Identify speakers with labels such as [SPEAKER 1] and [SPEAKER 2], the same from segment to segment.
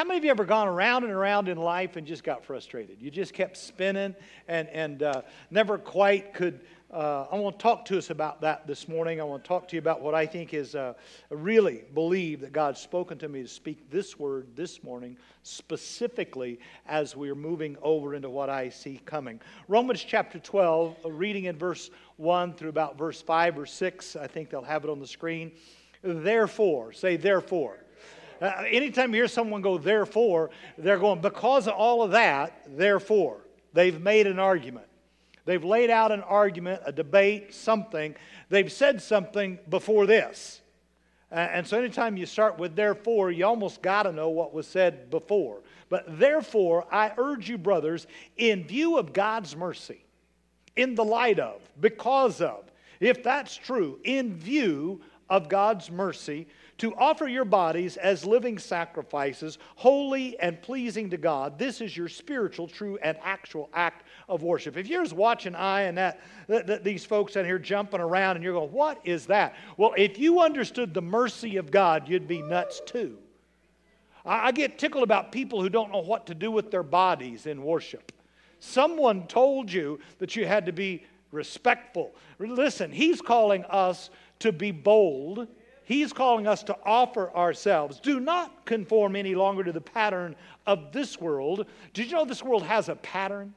[SPEAKER 1] How many of you ever gone around and around in life and just got frustrated? You just kept spinning and, and uh, never quite could. Uh, I want to talk to us about that this morning. I want to talk to you about what I think is uh, really believe that God's spoken to me to speak this word this morning, specifically as we're moving over into what I see coming. Romans chapter 12, reading in verse 1 through about verse 5 or 6. I think they'll have it on the screen. Therefore, say, therefore. Uh, anytime you hear someone go, therefore, they're going, because of all of that, therefore. They've made an argument. They've laid out an argument, a debate, something. They've said something before this. Uh, and so anytime you start with therefore, you almost got to know what was said before. But therefore, I urge you, brothers, in view of God's mercy, in the light of, because of, if that's true, in view of God's mercy, to offer your bodies as living sacrifices, holy and pleasing to God. This is your spiritual, true, and actual act of worship. If you're just watching I and that, that, these folks out here jumping around and you're going, what is that? Well, if you understood the mercy of God, you'd be nuts too. I, I get tickled about people who don't know what to do with their bodies in worship. Someone told you that you had to be respectful. Listen, he's calling us to be bold He's calling us to offer ourselves. Do not conform any longer to the pattern of this world. Did you know this world has a pattern?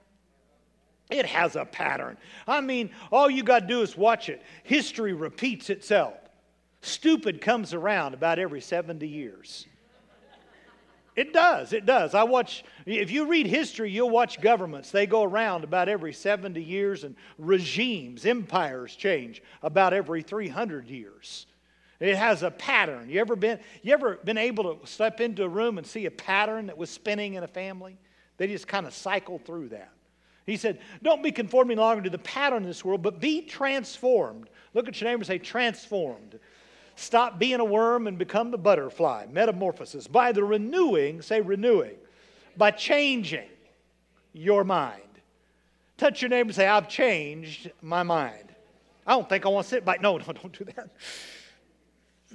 [SPEAKER 1] It has a pattern. I mean, all you got to do is watch it. History repeats itself. Stupid comes around about every 70 years. It does. It does. I watch, if you read history, you'll watch governments. They go around about every 70 years, and regimes, empires change about every 300 years. It has a pattern. You ever been you ever been able to step into a room and see a pattern that was spinning in a family? They just kind of cycle through that. He said, Don't be conforming longer to the pattern of this world, but be transformed. Look at your neighbor and say, Transformed. Stop being a worm and become the butterfly. Metamorphosis. By the renewing, say renewing, by changing your mind. Touch your neighbor and say, I've changed my mind. I don't think I want to sit by. No, no, don't do that.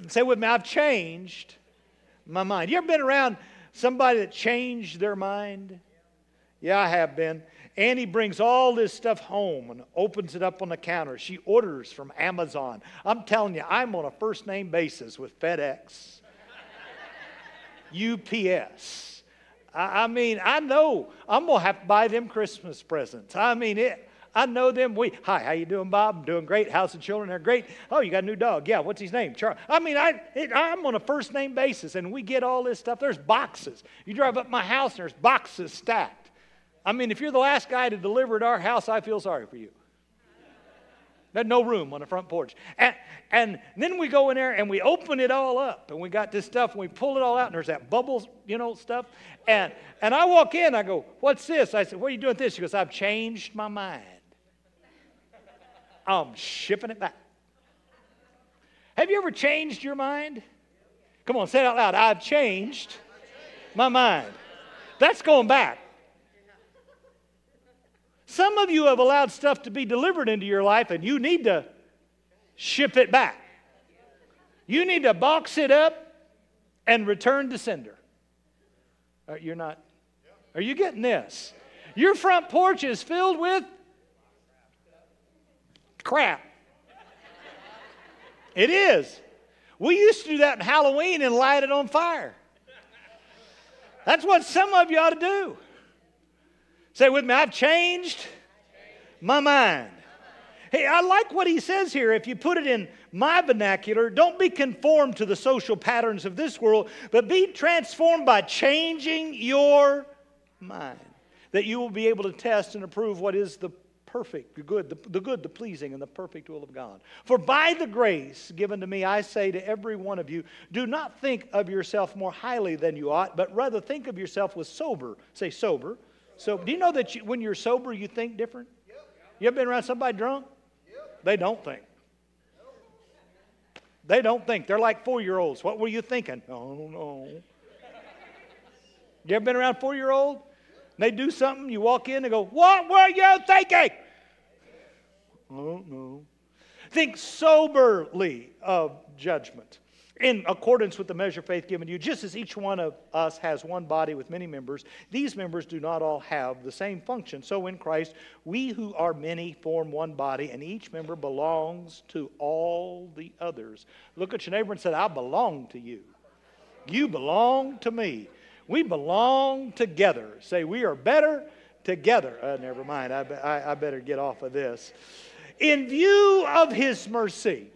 [SPEAKER 1] Say with me, I've changed my mind. You ever been around somebody that changed their mind? Yeah, I have been. Annie brings all this stuff home and opens it up on the counter. She orders from Amazon. I'm telling you, I'm on a first name basis with FedEx, UPS. I, I mean, I know I'm going to have to buy them Christmas presents. I mean, it, I know them. We, hi, how you doing, Bob? I'm doing great. House and children? They're great. Oh, you got a new dog? Yeah. What's his name? Charles. I mean, I, it, I'm on a first name basis, and we get all this stuff. There's boxes. You drive up my house, and there's boxes stacked. I mean, if you're the last guy to deliver at our house, I feel sorry for you. There's no room on the front porch. And, and then we go in there and we open it all up and we got this stuff and we pull it all out and there's that bubbles, you know, stuff. And, and I walk in, I go, What's this? I said, What are you doing with this? She goes, I've changed my mind. I'm shipping it back. Have you ever changed your mind? Come on, say it out loud. I've changed my mind. That's going back. Some of you have allowed stuff to be delivered into your life and you need to ship it back. You need to box it up and return to sender. Uh, you're not, are you getting this? Your front porch is filled with crap. It is. We used to do that in Halloween and light it on fire. That's what some of you ought to do. Say with me, I've changed my mind. Hey, I like what he says here. If you put it in my vernacular, don't be conformed to the social patterns of this world, but be transformed by changing your mind. That you will be able to test and approve what is the perfect, the good, the, the good, the pleasing, and the perfect will of God. For by the grace given to me, I say to every one of you, do not think of yourself more highly than you ought, but rather think of yourself with sober. Say sober. So, do you know that you, when you're sober, you think different? You ever been around somebody drunk? They don't think. They don't think. They're like four year olds. What were you thinking? Oh, no. You ever been around four year old? They do something, you walk in and go, What were you thinking? Oh, no. Think soberly of judgment. in accordance with the measure of faith given to you, just as each one of us has one body with many members, these members do not all have the same function. So in Christ, we who are many form one body, and each member belongs to all the others. Look at your neighbor and say, I belong to you. You belong to me. We belong together. Say, we are better together. Uh, never mind. I, I, I better get off of this. In view of his mercy,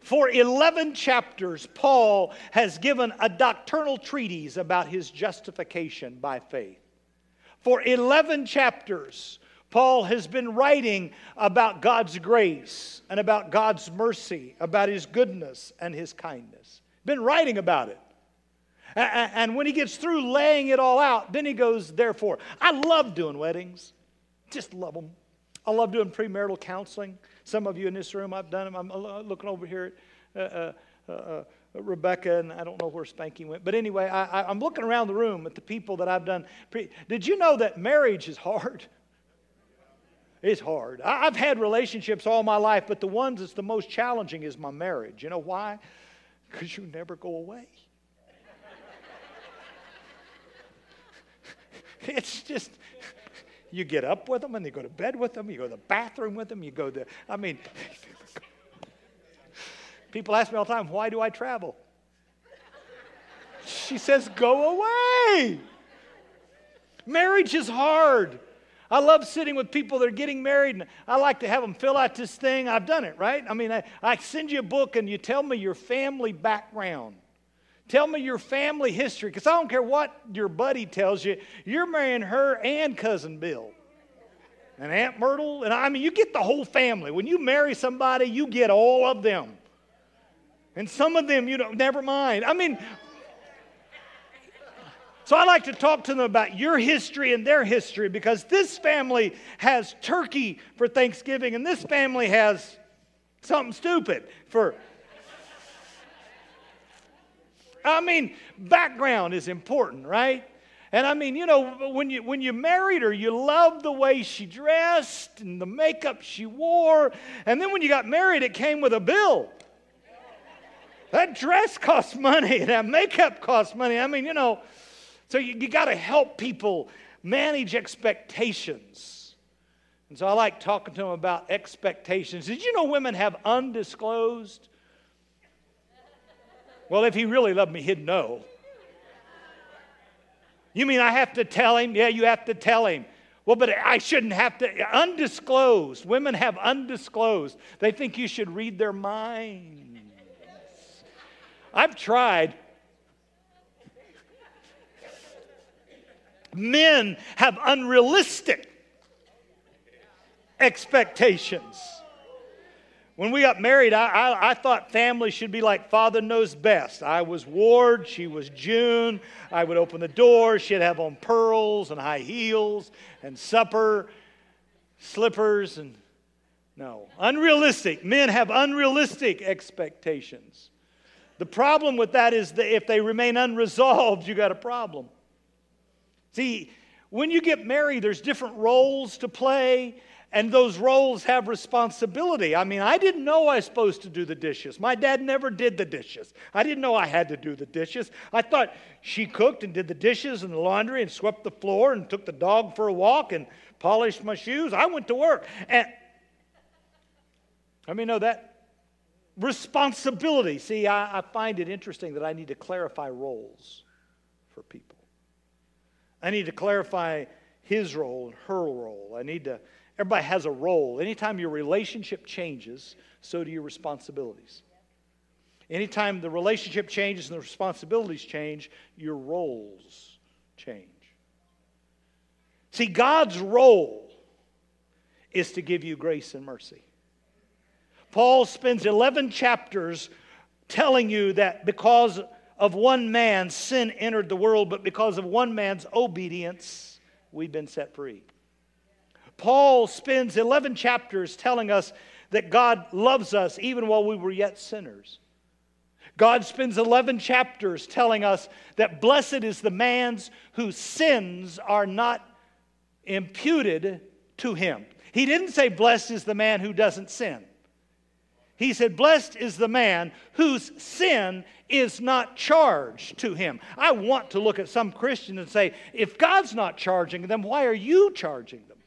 [SPEAKER 1] for 11 chapters, Paul has given a doctrinal treatise about his justification by faith. For 11 chapters, Paul has been writing about God's grace and about God's mercy, about his goodness and his kindness. Been writing about it. And when he gets through laying it all out, then he goes, therefore. I love doing weddings, just love them. I love doing premarital counseling. Some of you in this room, I've done them. I'm uh, looking over here at uh, uh, uh, Rebecca, and I don't know where Spanky went. But anyway, I, am looking around the room at the people that I've done. Pre- Did you know that marriage is hard? It's hard. I, I've had relationships all my life, but the ones that's the most challenging is my marriage. You know why? Because you never go away. it's just you get up with them and you go to bed with them, you go to the bathroom with them, you go to, I mean, people ask me all the time, why do I travel? She says, go away. Marriage is hard. I love sitting with people that are getting married, and I like to have them fill out this thing. I've done it, right? I mean, I, I send you a book, and you tell me your family background. Tell me your family history, because I don't care what your buddy tells you, you're marrying her and cousin Bill. And Aunt Myrtle, and I mean, you get the whole family. When you marry somebody, you get all of them. And some of them, you know, never mind. I mean, so I like to talk to them about your history and their history because this family has turkey for Thanksgiving and this family has something stupid for I mean, background is important, right? And I mean, you know, when you, when you married her, you loved the way she dressed and the makeup she wore. And then when you got married, it came with a bill. That dress costs money, that makeup costs money. I mean, you know, so you, you got to help people manage expectations. And so I like talking to them about expectations. Did you know women have undisclosed well, if he really loved me, he'd know. You mean I have to tell him? Yeah, you have to tell him. Well, but I shouldn't have to. Undisclosed. Women have undisclosed. They think you should read their minds. I've tried. Men have unrealistic expectations. When we got married, I, I, I, thought family should be like Father Knows Best. I was Ward, she was June. I would open the door, she'd have on pearls and high heels and supper, slippers, and no. Unrealistic. Men have unrealistic expectations. The problem with that is that if they remain unresolved, you got a problem. See, when you get married, there's different roles to play and those roles have responsibility. I mean, I didn't know I was supposed to do the dishes. My dad never did the dishes. I didn't know I had to do the dishes. I thought she cooked and did the dishes and the laundry and swept the floor and took the dog for a walk and polished my shoes. I went to work. And I mean, know that responsibility. See, I, I find it interesting that I need to clarify roles for people. I need to clarify his role and her role. I need to Everybody has a role. Anytime your relationship changes, so do your responsibilities. Anytime the relationship changes and the responsibilities change, your roles change. See, God's role is to give you grace and mercy. Paul spends 11 chapters telling you that because of one man, sin entered the world, but because of one man's obedience, we've been set free. Paul spends 11 chapters telling us that God loves us even while we were yet sinners. God spends 11 chapters telling us that blessed is the man's whose sins are not imputed to him. He didn't say, blessed is the man who doesn't sin. He said, Blessed is the man whose sin is not charged to him. I want to look at some Christian and say, if God's not charging them, why are you charging them?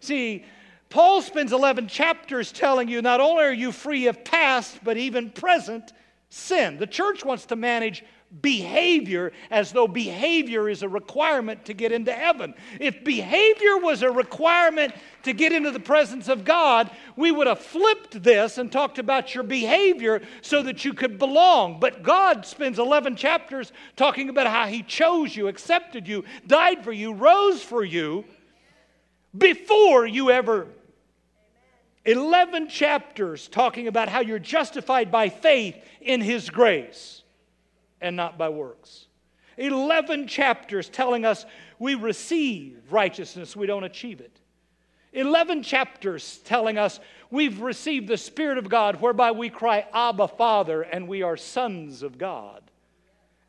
[SPEAKER 1] See, Paul spends 11 chapters telling you not only are you free of past, but even present sin. The church wants to manage behavior as though behavior is a requirement to get into heaven. If behavior was a requirement to get into the presence of God, we would have flipped this and talked about your behavior so that you could belong. But God spends 11 chapters talking about how He chose you, accepted you, died for you, rose for you before you ever 11 chapters talking about how you're justified by faith in His grace and not by works. 11 chapters telling us we receive righteousness, we don't achieve it. 11 chapters telling us we've received the Spirit of God, whereby we cry, Abba, Father, and we are sons of God.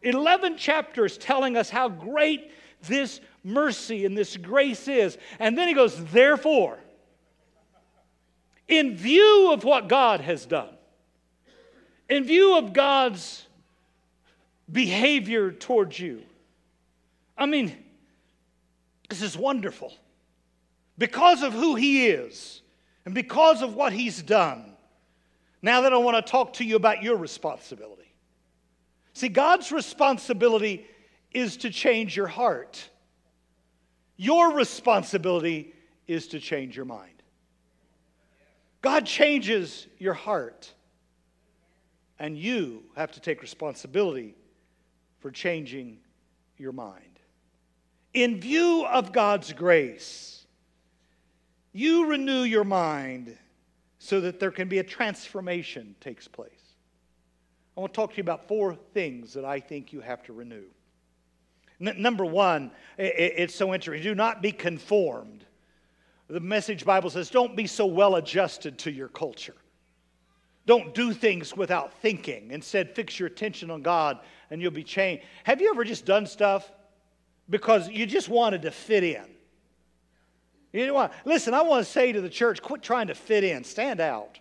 [SPEAKER 1] 11 chapters telling us how great this mercy and this grace is. And then he goes, Therefore, in view of what God has done, in view of God's behavior towards you. I mean, this is wonderful. Because of who he is and because of what he's done, now that I want to talk to you about your responsibility. See, God's responsibility is to change your heart. Your responsibility is to change your mind. God changes your heart, and you have to take responsibility for changing your mind. In view of God's grace, you renew your mind so that there can be a transformation takes place. I want to talk to you about four things that I think you have to renew. N- number one, it, it's so interesting. Do not be conformed. The message Bible says, don't be so well adjusted to your culture. Don't do things without thinking. Instead, fix your attention on God and you'll be changed. Have you ever just done stuff because you just wanted to fit in? You know what? Listen, I want to say to the church quit trying to fit in, stand out.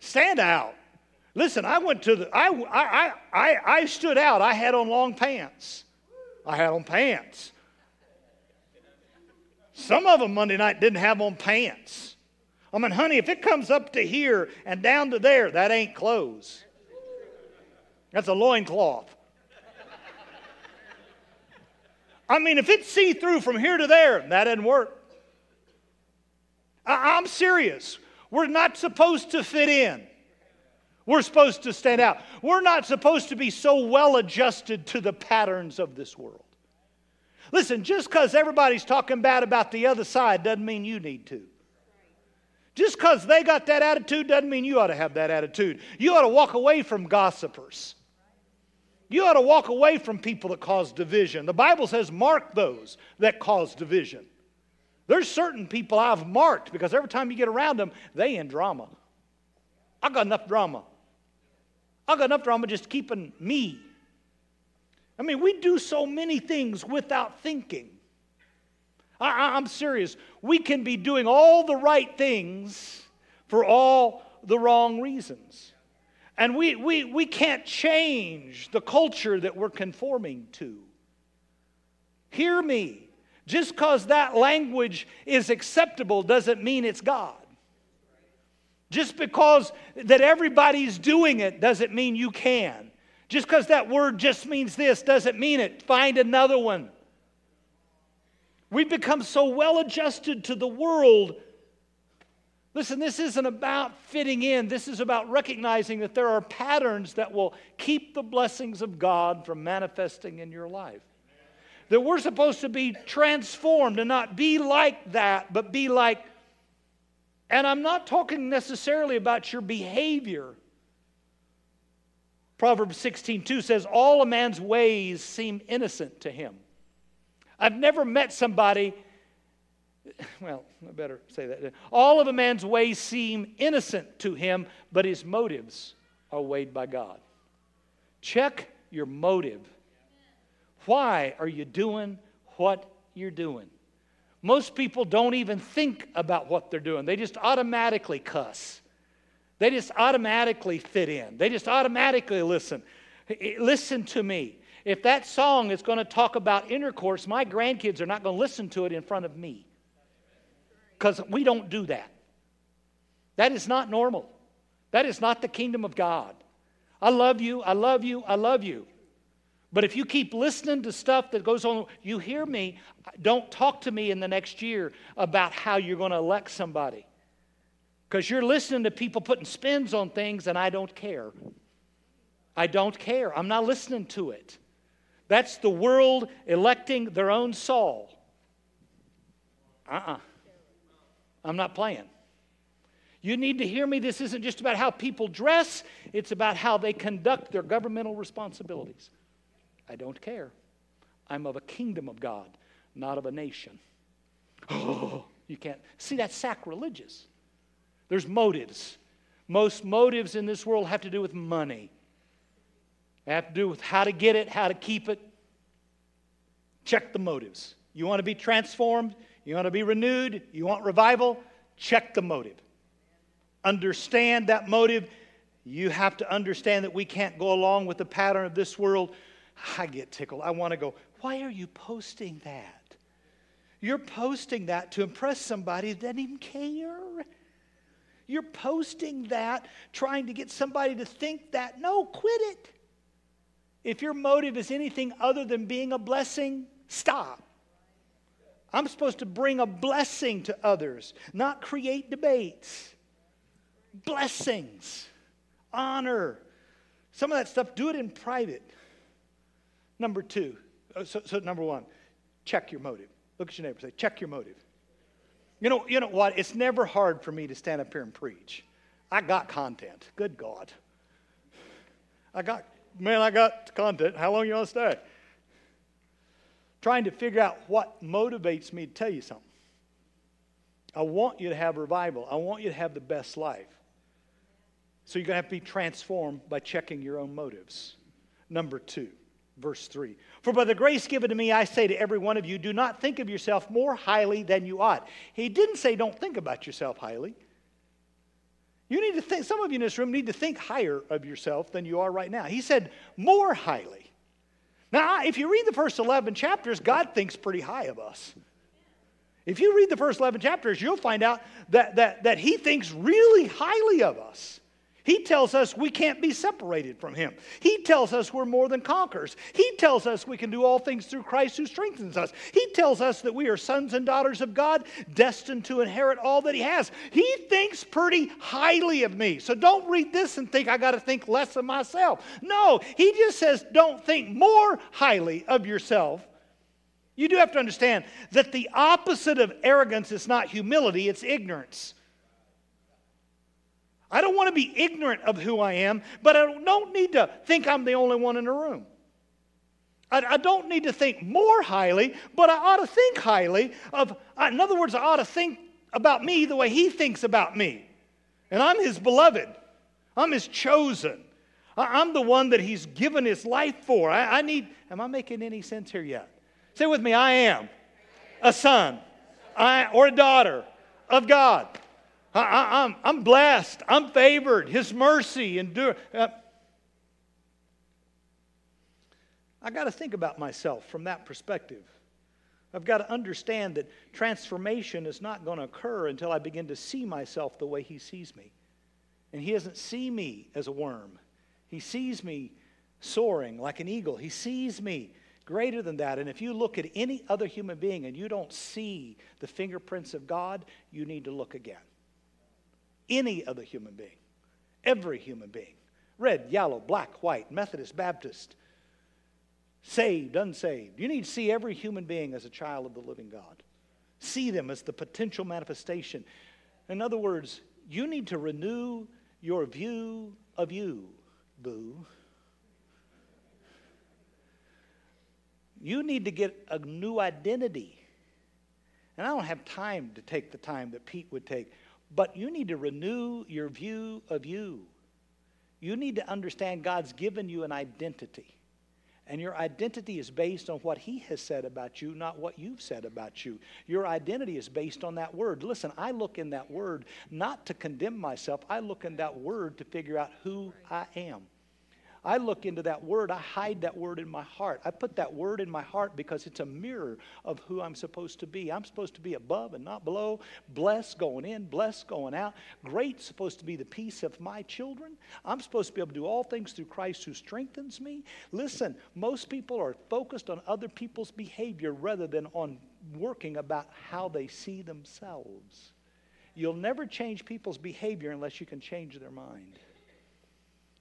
[SPEAKER 1] Stand out. Listen, I went to the, I, I, I, I stood out. I had on long pants. I had on pants. Some of them Monday night didn't have on pants. I mean, honey, if it comes up to here and down to there, that ain't clothes. That's a loincloth. I mean, if it's see through from here to there, that doesn't work. I- I'm serious. We're not supposed to fit in. We're supposed to stand out. We're not supposed to be so well adjusted to the patterns of this world. Listen, just because everybody's talking bad about the other side doesn't mean you need to. Just because they got that attitude doesn't mean you ought to have that attitude. You ought to walk away from gossipers. You ought to walk away from people that cause division. The Bible says, mark those that cause division. There's certain people I've marked because every time you get around them, they in drama. I got enough drama. I got enough drama just keeping me. I mean, we do so many things without thinking. I, am serious. We can be doing all the right things for all the wrong reasons. And we, we, we can't change the culture that we're conforming to. Hear me. Just because that language is acceptable doesn't mean it's God. Just because that everybody's doing it doesn't mean you can. Just because that word just means this doesn't mean it. Find another one. We've become so well adjusted to the world Listen, this isn't about fitting in. This is about recognizing that there are patterns that will keep the blessings of God from manifesting in your life. That we're supposed to be transformed and not be like that, but be like, and I'm not talking necessarily about your behavior. Proverbs 16 2 says, All a man's ways seem innocent to him. I've never met somebody well, I better say that. All of a man's ways seem innocent to him, but his motives are weighed by God. Check your motive. Why are you doing what you're doing? Most people don't even think about what they're doing, they just automatically cuss. They just automatically fit in, they just automatically listen. Listen to me. If that song is going to talk about intercourse, my grandkids are not going to listen to it in front of me because we don't do that. That is not normal. That is not the kingdom of God. I love you, I love you, I love you. But if you keep listening to stuff that goes on, you hear me, don't talk to me in the next year about how you're going to elect somebody. Because you're listening to people putting spins on things and I don't care. I don't care. I'm not listening to it. That's the world electing their own Saul. Uh uh-uh. uh. i am not playing. You need to hear me. This isn't just about how people dress, it's about how they conduct their governmental responsibilities. I don't care. I'm of a kingdom of God, not of a nation. Oh, you can't. See, that's sacrilegious. There's motives. Most motives in this world have to do with money, they have to do with how to get it, how to keep it. Check the motives. You want to be transformed? You want to be renewed? You want revival? Check the motive understand that motive, you have to understand that we can't go along with the pattern of this world. I get tickled. I want to go, why are you posting that? You're posting that to impress somebody that doesn't even care. You're posting that trying to get somebody to think that. No, quit it. If your motive is anything other than being a blessing, stop. I'm supposed to bring a blessing to others, not create debates blessings, honor, some of that stuff, do it in private. Number two, uh, so, so number one, check your motive. Look at your neighbor say, check your motive. You know, you know what? It's never hard for me to stand up here and preach. I got content. Good God. I got, man, I got content. How long you want to stay? Trying to figure out what motivates me to tell you something. I want you to have revival. I want you to have the best life. So you're going to have to be transformed by checking your own motives. Number two, verse three. For by the grace given to me, I say to every one of you, do not think of yourself more highly than you ought. He didn't say don't think about yourself highly. You need to think, some of you in this room need to think higher of yourself than you are right now. He said more highly. Now, if you read the first 11 chapters, God thinks pretty high of us. If you read the first 11 chapters, you'll find out that, that, that He thinks really highly of us. He tells us we can't be separated from Him. He tells us we're more than conquerors. He tells us we can do all things through Christ who strengthens us. He tells us that we are sons and daughters of God, destined to inherit all that He has. He thinks pretty highly of me. So don't read this and think I got to think less of myself. No, He just says don't think more highly of yourself. You do have to understand that the opposite of arrogance is not humility, it's ignorance. I don't want to be ignorant of who I am, but I don't need to think I'm the only one in the room. I, I don't need to think more highly, but I ought to think highly of, in other words, I ought to think about me the way he thinks about me. And I'm his beloved, I'm his chosen. I'm the one that he's given his life for. I, I need, am I making any sense here yet? Say with me, I am a son I, or a daughter of God. I, am I'm, I'm blessed. I'm favored. His mercy endure. Uh, I got to think about myself from that perspective. I've got to understand that transformation is not going to occur until I begin to see myself the way He sees me. And He doesn't see me as a worm, He sees me soaring like an eagle. He sees me greater than that. And if you look at any other human being and you don't see the fingerprints of God, you need to look again any other human being, every human being red, yellow, black, white, Methodist, Baptist, saved, unsaved. You need to see every human being as a child of the living God. See them as the potential manifestation. In other words, you need to renew your view of you, boo. You need to get a new identity. And I don't have time to take the time that Pete would take but you need to renew your view of you. You need to understand God's given you an identity. And your identity is based on what he has said about you, not what you've said about you. Your identity is based on that word. Listen, I look in that word not to condemn myself, I look in that word to figure out who I am. I look into that word, I hide that word in my heart. I put that word in my heart because it's a mirror of who I'm supposed to be. I'm supposed to be above and not below, blessed going in, blessed going out. Great supposed to be the peace of my children. I'm supposed to be able to do all things through Christ who strengthens me. Listen, most people are focused on other people's behavior rather than on working about how they see themselves. You'll never change people's behavior unless you can change their mind.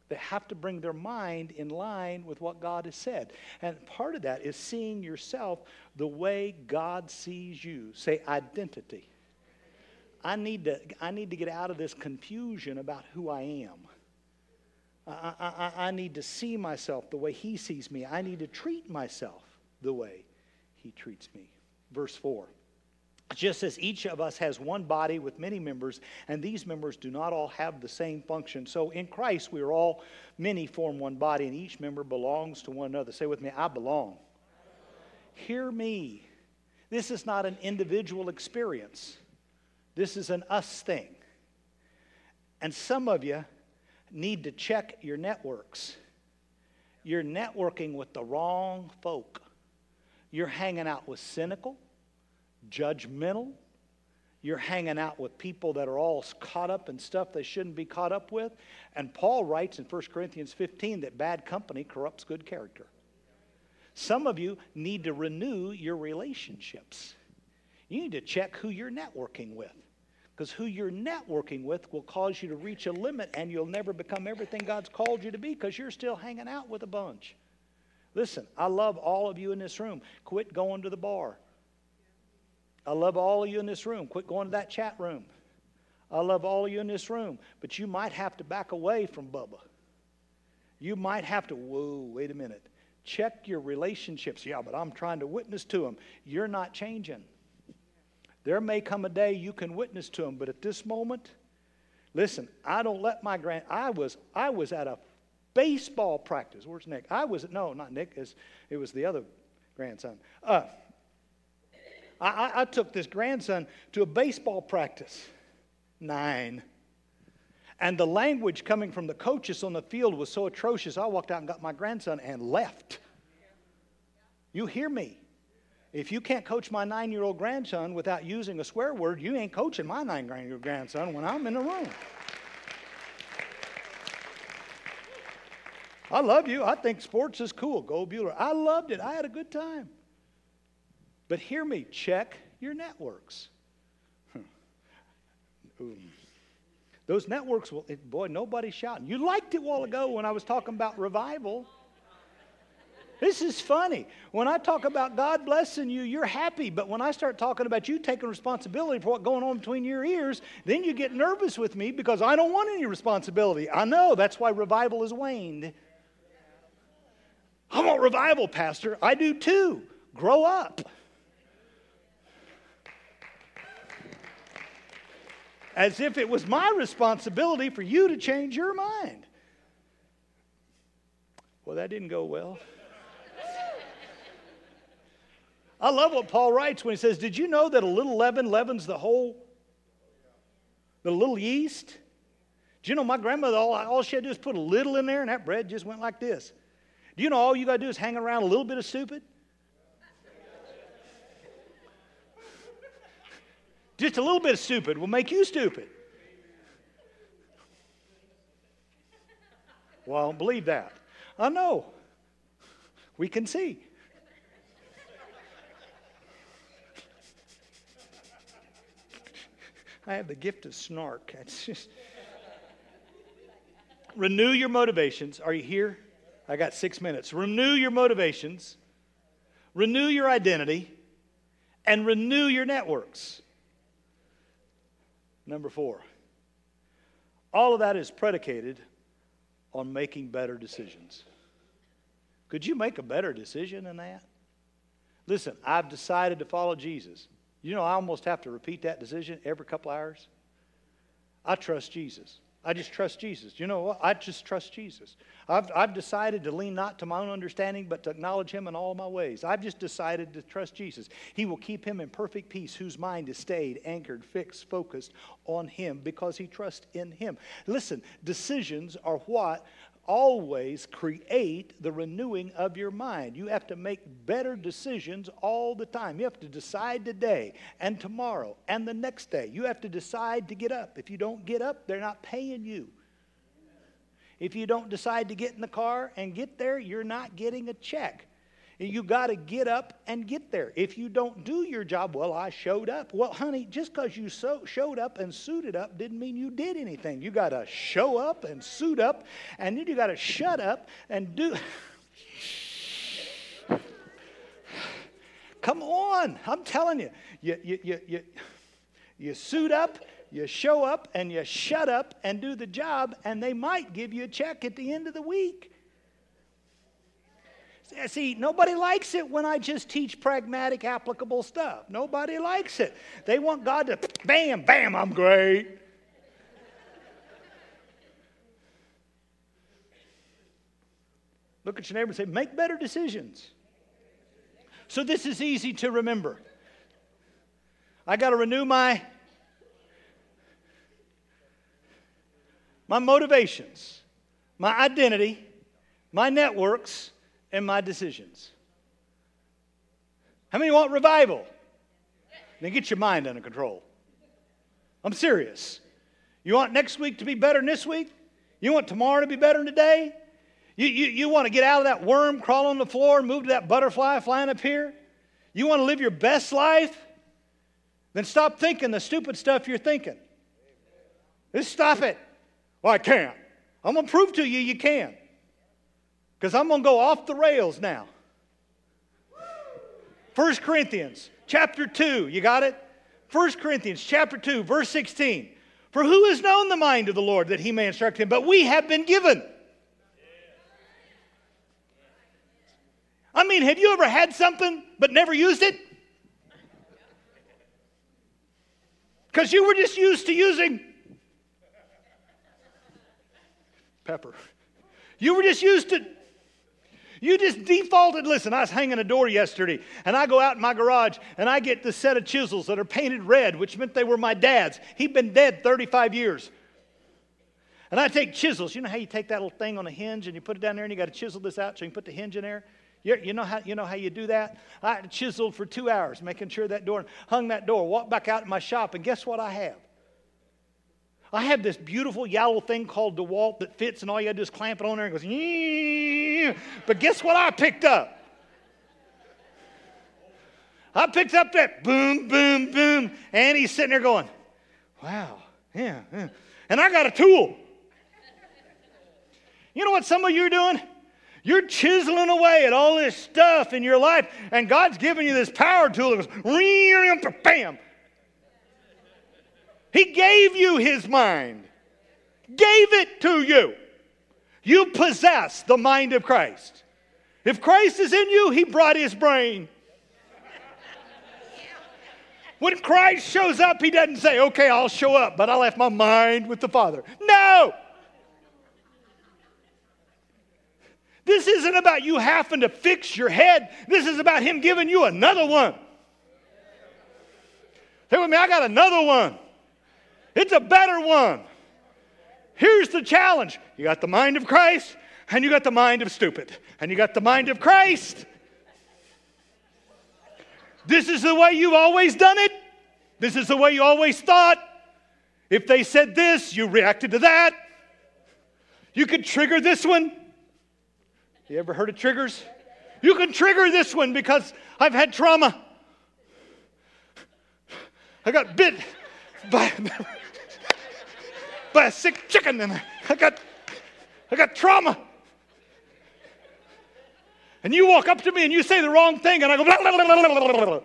[SPEAKER 1] They have to bring their mind in line with what God has said. And part of that is seeing yourself the way God sees you. Say identity. I need to, I need to get out of this confusion about who I am. I, I, I need to see myself the way He sees me. I need to treat myself the way He treats me. Verse 4 just as each of us has one body with many members, and these members do not all have the same function. So in Christ, we are all, many form one body, and each member belongs to one another. Say with me, I belong. Hear me. This is not an individual experience, this is an us thing. And some of you need to check your networks. You're networking with the wrong folk. You're hanging out with cynical, judgmental. You're hanging out with people that are all caught up in stuff they shouldn't be caught up with. And Paul writes in 1 Corinthians 15 that bad company corrupts good character. Some of you need to renew your relationships. You need to check who you're networking with. Because who you're networking with will cause you to reach a limit and you'll never become everything God's called you to be because you're still hanging out with a bunch. Listen, I love all of you in this room. Quit going to the bar. I love all of you in this room. Quit going to that chat room. I love all of you in this room. But you might have to back away from Bubba. You might have to, whoa, wait a minute. Check your relationships. Yeah, but I'm trying to witness to them. You're not changing. There may come a day you can witness to them, but at this moment, listen, I don't let my grand I was I was at a baseball practice. Where's Nick? I was no, not Nick, it was the other grandson. Uh, I, I took this grandson to a baseball practice. Nine. And the language coming from the coaches on the field was so atrocious, I walked out and got my grandson and left. You hear me? If you can't coach my nine year old grandson without using a swear word, you ain't coaching my nine year old grandson when I'm in the room. I love you. I think sports is cool. Go Bueller. I loved it. I had a good time. But hear me, check your networks. Hmm. Those networks will, boy, nobody's shouting. You liked it a while ago when I was talking about revival. This is funny. When I talk about God blessing you, you're happy. But when I start talking about you taking responsibility for what's going on between your ears, then you get nervous with me because I don't want any responsibility. I know. That's why revival has waned. I want revival, Pastor. I do too. Grow up. As if it was my responsibility for you to change your mind. Well, that didn't go well. I love what Paul writes when he says, Did you know that a little leaven leavens the whole? The little yeast? Do you know my grandmother, all, all she had to do is put a little in there and that bread just went like this? Do you know all you got to do is hang around a little bit of stupid? Just a little bit of stupid will make you stupid. Well, I don't believe that. I know. We can see. I have the gift of snark. Just renew your motivations. Are you here? I got six minutes. Renew your motivations, renew your identity, and renew your networks. Number four, all of that is predicated on making better decisions. Could you make a better decision than that? Listen, I've decided to follow Jesus. You know, I almost have to repeat that decision every couple hours. I trust Jesus. I just trust Jesus. You know what? I just trust Jesus. I've, I've decided to lean not to my own understanding, but to acknowledge Him in all my ways. I've just decided to trust Jesus. He will keep him in perfect peace, whose mind is stayed, anchored, fixed, focused on Him because he trusts in Him. Listen, decisions are what always create the renewing of your mind. You have to make better decisions all the time. You have to decide today and tomorrow and the next day. You have to decide to get up. If you don't get up, they're not paying you. If you don't decide to get in the car and get there, you're not getting a check. You got to get up and get there. If you don't do your job, well, I showed up. Well, honey, just because you so, showed up and suited up didn't mean you did anything. You got to show up and suit up, and then you got to shut up and do. Come on, I'm telling you, you, you, you, you, you suit up, you show up, and you shut up and do the job, and they might give you a check at the end of the week. Eh, see, nobody likes it when I just teach pragmatic, applicable stuff. Nobody likes it. They want God to, bam, bam, I'm great. Look at your neighbor and say, make better decisions. So this is easy to remember. I got to renew my my motivations, my identity, my networks, and my decisions. How many want revival? Then get your mind under control. I'm serious. You want next week to be better than this week? You want tomorrow to be better than today? You, you, you want to get out of that worm crawling on the floor and move to that butterfly flying up here? You want to live your best life? Then stop thinking the stupid stuff you're thinking. Just stop it. Well, I can't. I'm going to prove to you you can because I'm going to go off the rails now. 1 Corinthians chapter 2, you got it? 1 Corinthians chapter 2, verse 16. For who has known the mind of the Lord that he may instruct him? But we have been given. I mean, have you ever had something but never used it? Because you were just used to using pepper. You were just used to you just defaulted. Listen, I was hanging a door yesterday, and I go out in my garage and I get this set of chisels that are painted red, which meant they were my dad's. He'd been dead 35 years. And I take chisels. You know how you take that little thing on a hinge and you put it down there and you got to chisel this out so you can put the hinge in there? You, you, know how, you know how you do that? I chiseled for two hours, making sure that door, hung that door, walked back out in my shop, and guess what I have? I have this beautiful yellow thing called DeWalt that fits, and all you gotta do is clamp it on there and goes, but guess what I picked up? I picked up that boom, boom, boom, and he's sitting there going, wow, yeah, yeah. And I got a tool. You know what some of you are doing? You're chiseling away at all this stuff in your life, and God's giving you this power tool that goes, bam, he gave you His mind, gave it to you. You possess the mind of Christ. If Christ is in you, He brought His brain. When Christ shows up, He doesn't say, okay, I'll show up, but I left my mind with the Father. No! This isn't about you having to fix your head. This is about Him giving you another one. Say with me, I got another one. It's a better one. Here's the challenge you got the mind of Christ, and you got the mind of stupid, and you got the mind of Christ. This is the way you've always done it. This is the way you always thought. If they said this, you reacted to that. You could trigger this one. You ever heard of triggers? You can trigger this one because I've had trauma. I got bit by by a sick chicken and I got, I got trauma. And you walk up to me and you say the wrong thing and I go, blah, blah, blah,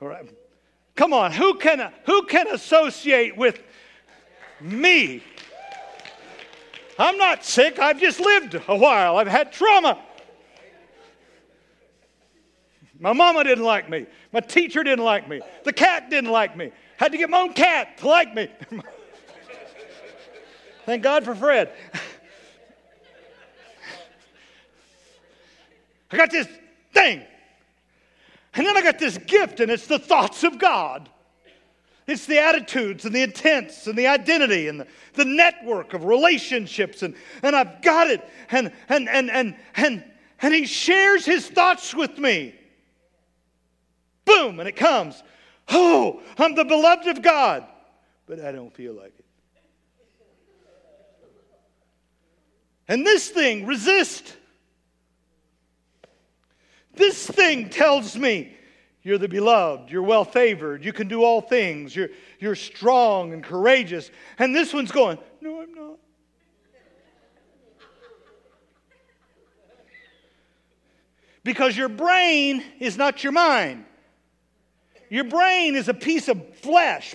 [SPEAKER 1] All right. Come on, who can, who can associate with me? I'm not sick. I've just lived a while. I've had trauma. My mama didn't like me. My teacher didn't like me. The cat didn't like me. Had to get my own cat to like me. Thank God for Fred. I got this thing. And then I got this gift, and it's the thoughts of God. It's the attitudes and the intents and the identity and the, the network of relationships. And, and I've got it. And, and, and, and, and, and he shares his thoughts with me. Boom, and it comes. Oh, I'm the beloved of God. But I don't feel like it. And this thing, resist. This thing tells me you're the beloved, you're well favored, you can do all things, you're, you're strong and courageous. And this one's going, No, I'm not. Because your brain is not your mind. Your brain is a piece of flesh.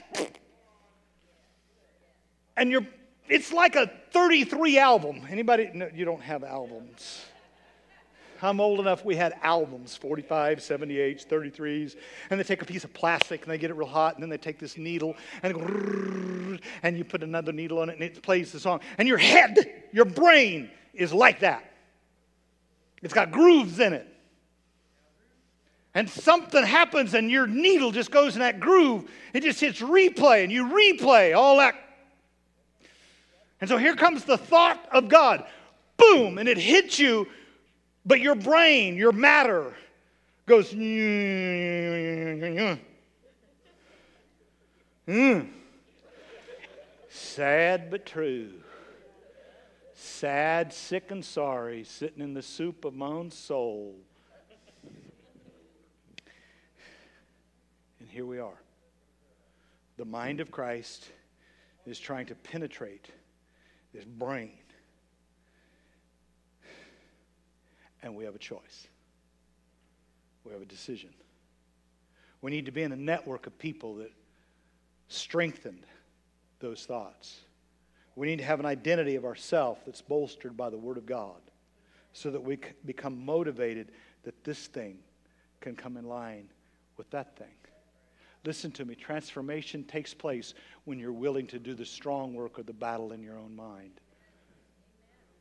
[SPEAKER 1] And your it's like a 33 album. Anybody no, you don't have albums. I'm old enough, we had albums 45, 78, 33s. And they take a piece of plastic and they get it real hot. And then they take this needle and, go, and you put another needle on it and it plays the song. And your head, your brain is like that. It's got grooves in it. And something happens and your needle just goes in that groove. It just hits replay and you replay all that. And so here comes the thought of God. Boom! And it hits you but your brain, your matter, goes. Mm. Sad but true. Sad, sick, and sorry, sitting in the soup of my own soul. And here we are. The mind of Christ is trying to penetrate this brain and we have a choice. We have a decision. We need to be in a network of people that strengthen those thoughts. We need to have an identity of ourself that's bolstered by the Word of God so that we become motivated that this thing can come in line with that thing. Listen to me, transformation takes place when you're willing to do the strong work of the battle in your own mind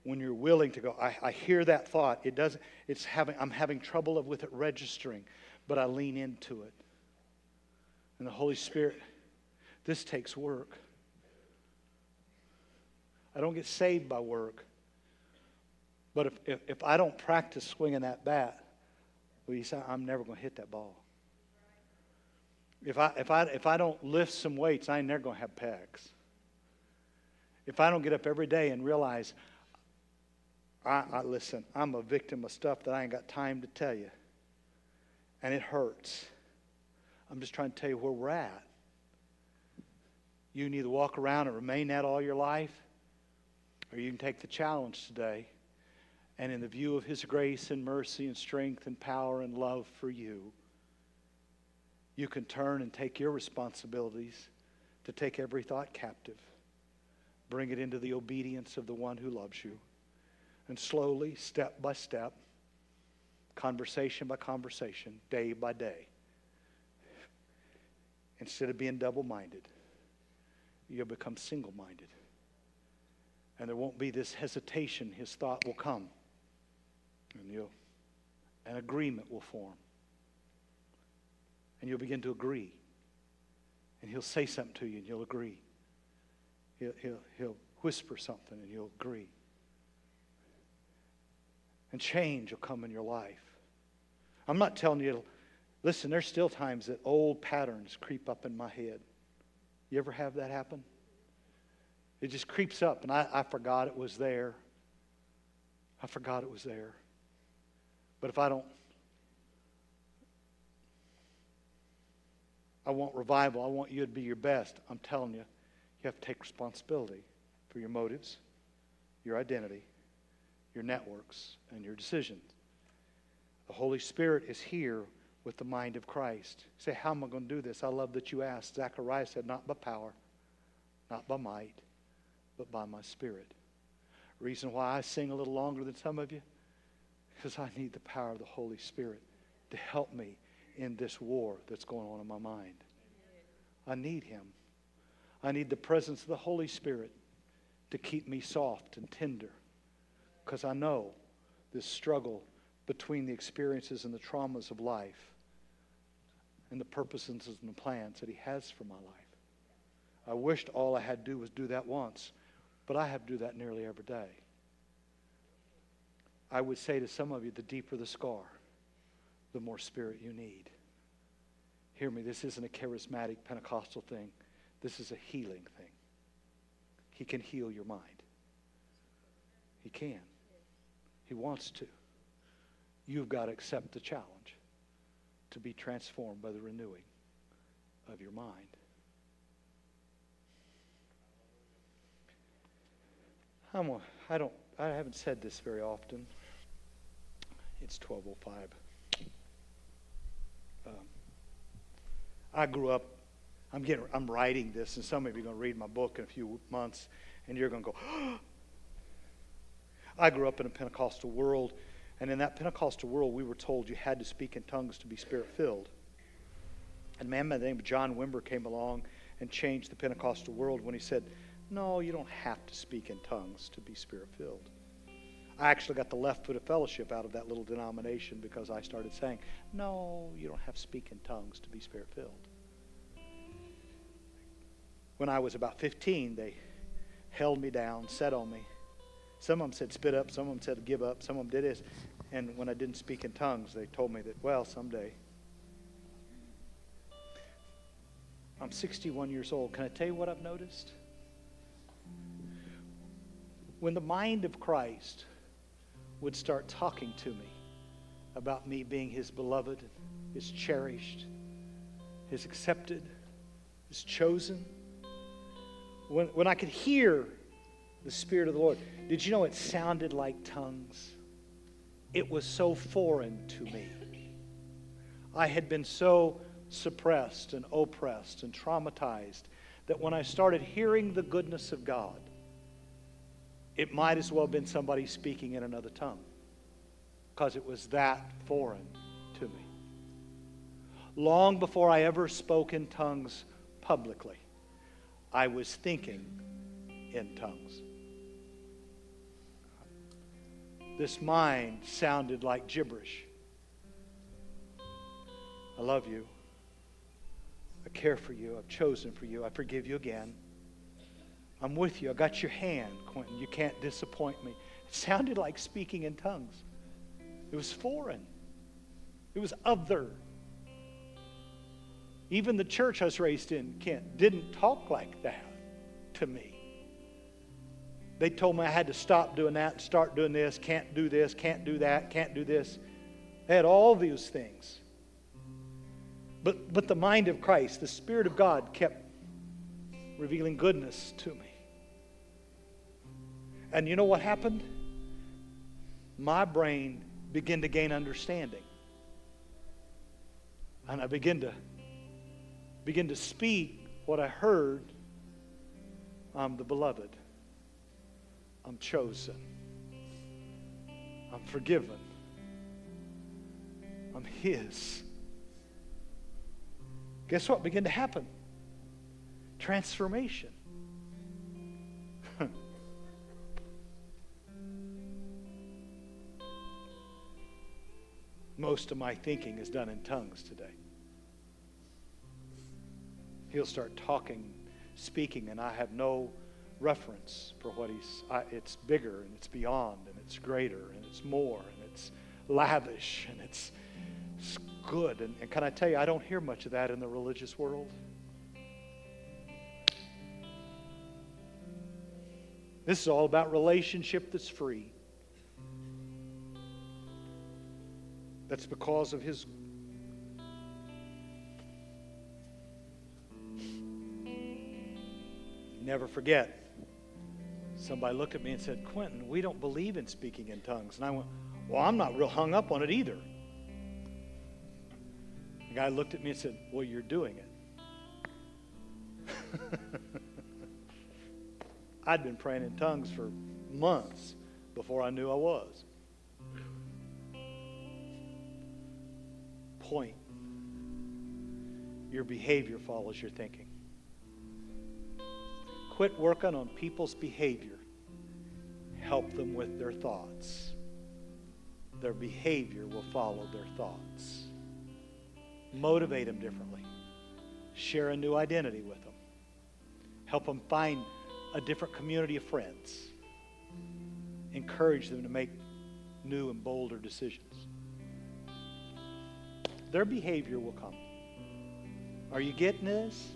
[SPEAKER 1] when you're willing to go, I, I hear that thought. It doesn't, it's having, I'm having trouble with it registering, but I lean into it. And the Holy Spirit, this takes work. I don't get saved by work. But if, if, if I don't practice swinging that bat, well, you say, I'm never going to hit that ball. If I, if, I, if I don't lift some weights, I ain't never going to have pecs. If I don't get up every day and realize I, I listen, I'm a victim of stuff that I ain't got time to tell you. And it hurts. I'm just trying to tell you where we're at. You can either walk around and remain that all your life, or you can take the challenge today. And in the view of His grace and mercy and strength and power and love for you, you can turn and take your responsibilities to take every thought captive, bring it into the obedience of the one who loves you. And slowly, step by step, conversation by conversation, day by day, instead of being double minded, you'll become single minded. And there won't be this hesitation. His thought will come. And you'll, an agreement will form. And you'll begin to agree. And he'll say something to you and you'll agree. He'll, he'll, he'll whisper something and you'll agree and change will come in your life. I'm not telling you, listen, there's still times that old patterns creep up in my head. You ever have that happen? It just creeps up, and I, I forgot it was there. I forgot it was there. But if I don't, I want revival. I want you to be your best. I'm telling you, you have to take responsibility for your motives, your identity, your networks, and your decisions. The Holy Spirit is here with the mind of Christ. Say, how am I going to do this? I love that you asked. Zechariah said, not by power, not by might, but by my spirit. Reason why I sing a little longer than some of you? Because I need the power of the Holy Spirit to help me in this war that's going on in my mind. I need Him. I need the presence of the Holy Spirit to keep me soft and tender because I know this struggle between the experiences and the traumas of life and the purposes and the plans that He has for my life. I wished all I had to do was do that once, but I have to do that nearly every day. I would say to some of you the deeper the scar, the more spirit you need. Hear me, this isn't a charismatic Pentecostal thing, this is a healing thing. He can heal your mind. He can. He wants to. You've got to accept the challenge to be transformed by the renewing of your mind. I'm a, I don't I haven't said this very often. It's 1205. I grew up I'm getting I'm writing this and some of you are going to read my book in a few months and you're going to go I grew up in a Pentecostal world and in that Pentecostal world, we were told you had to speak in tongues to be spirit filled. And a man by the name of John Wimber came along and changed the Pentecostal world when he said, No, you don't have to speak in tongues to be spirit filled. I actually got the left foot of fellowship out of that little denomination because I started saying, No, you don't have to speak in tongues to be spirit filled. When I was about 15, they held me down, sat on me. Some of them said spit up, some of them said give up, some of them did this. And when I didn't speak in tongues, they told me that, well, someday. I'm 61 years old. Can I tell you what I've noticed? When the mind of Christ would start talking to me about me being his beloved, his cherished, his accepted, his chosen, when, when I could hear the Spirit of the Lord, did you know it sounded like tongues? it was so foreign to me. I had been so suppressed and oppressed and traumatized that when I started hearing the goodness of God, it might as well have been somebody speaking in another tongue because it was that foreign to me. Long before I ever spoke in tongues publicly, I was thinking in tongues. this mind sounded like gibberish. I love you. I care for you. I've chosen for you. I forgive you again. I'm with you. I got your hand, Quintin. You can't disappoint me. It sounded like speaking in tongues. It was foreign. It was other. Even the church I was raised in, Kent, didn't talk like that to me. They told me I had to stop doing that and start doing this, can't do this, can't do that, can't do this. They had all these things. But, but the mind of Christ, the Spirit of God, kept revealing goodness to me. And you know what happened? My brain began to gain understanding. And I began to begin to speak what I heard. I'm the beloved. I'm chosen. I'm forgiven. I'm His. Guess what began to happen? Transformation. Most of my thinking is done in tongues today. He'll start talking, speaking, and I have no reference for what he's I, it's bigger and it's beyond and it's greater and it's more and it's lavish and it's, it's good. And, and can i tell you i don't hear much of that in the religious world. This is all about relationship that's free that's because of his never forget somebody looked at me and said, Quintin, we don't believe in speaking in tongues. And I went, Well, I'm not real hung up on it either. The guy looked at me and said, Well, you're doing it. I'd been praying in tongues for months before I knew I was. Point. Your behavior follows your thinking. Quit working on people's behavior help them with their thoughts. Their behavior will follow their thoughts. Motivate them differently. Share a new identity with them. Help them find a different community of friends. Encourage them to make new and bolder decisions. Their behavior will come. Are you getting this?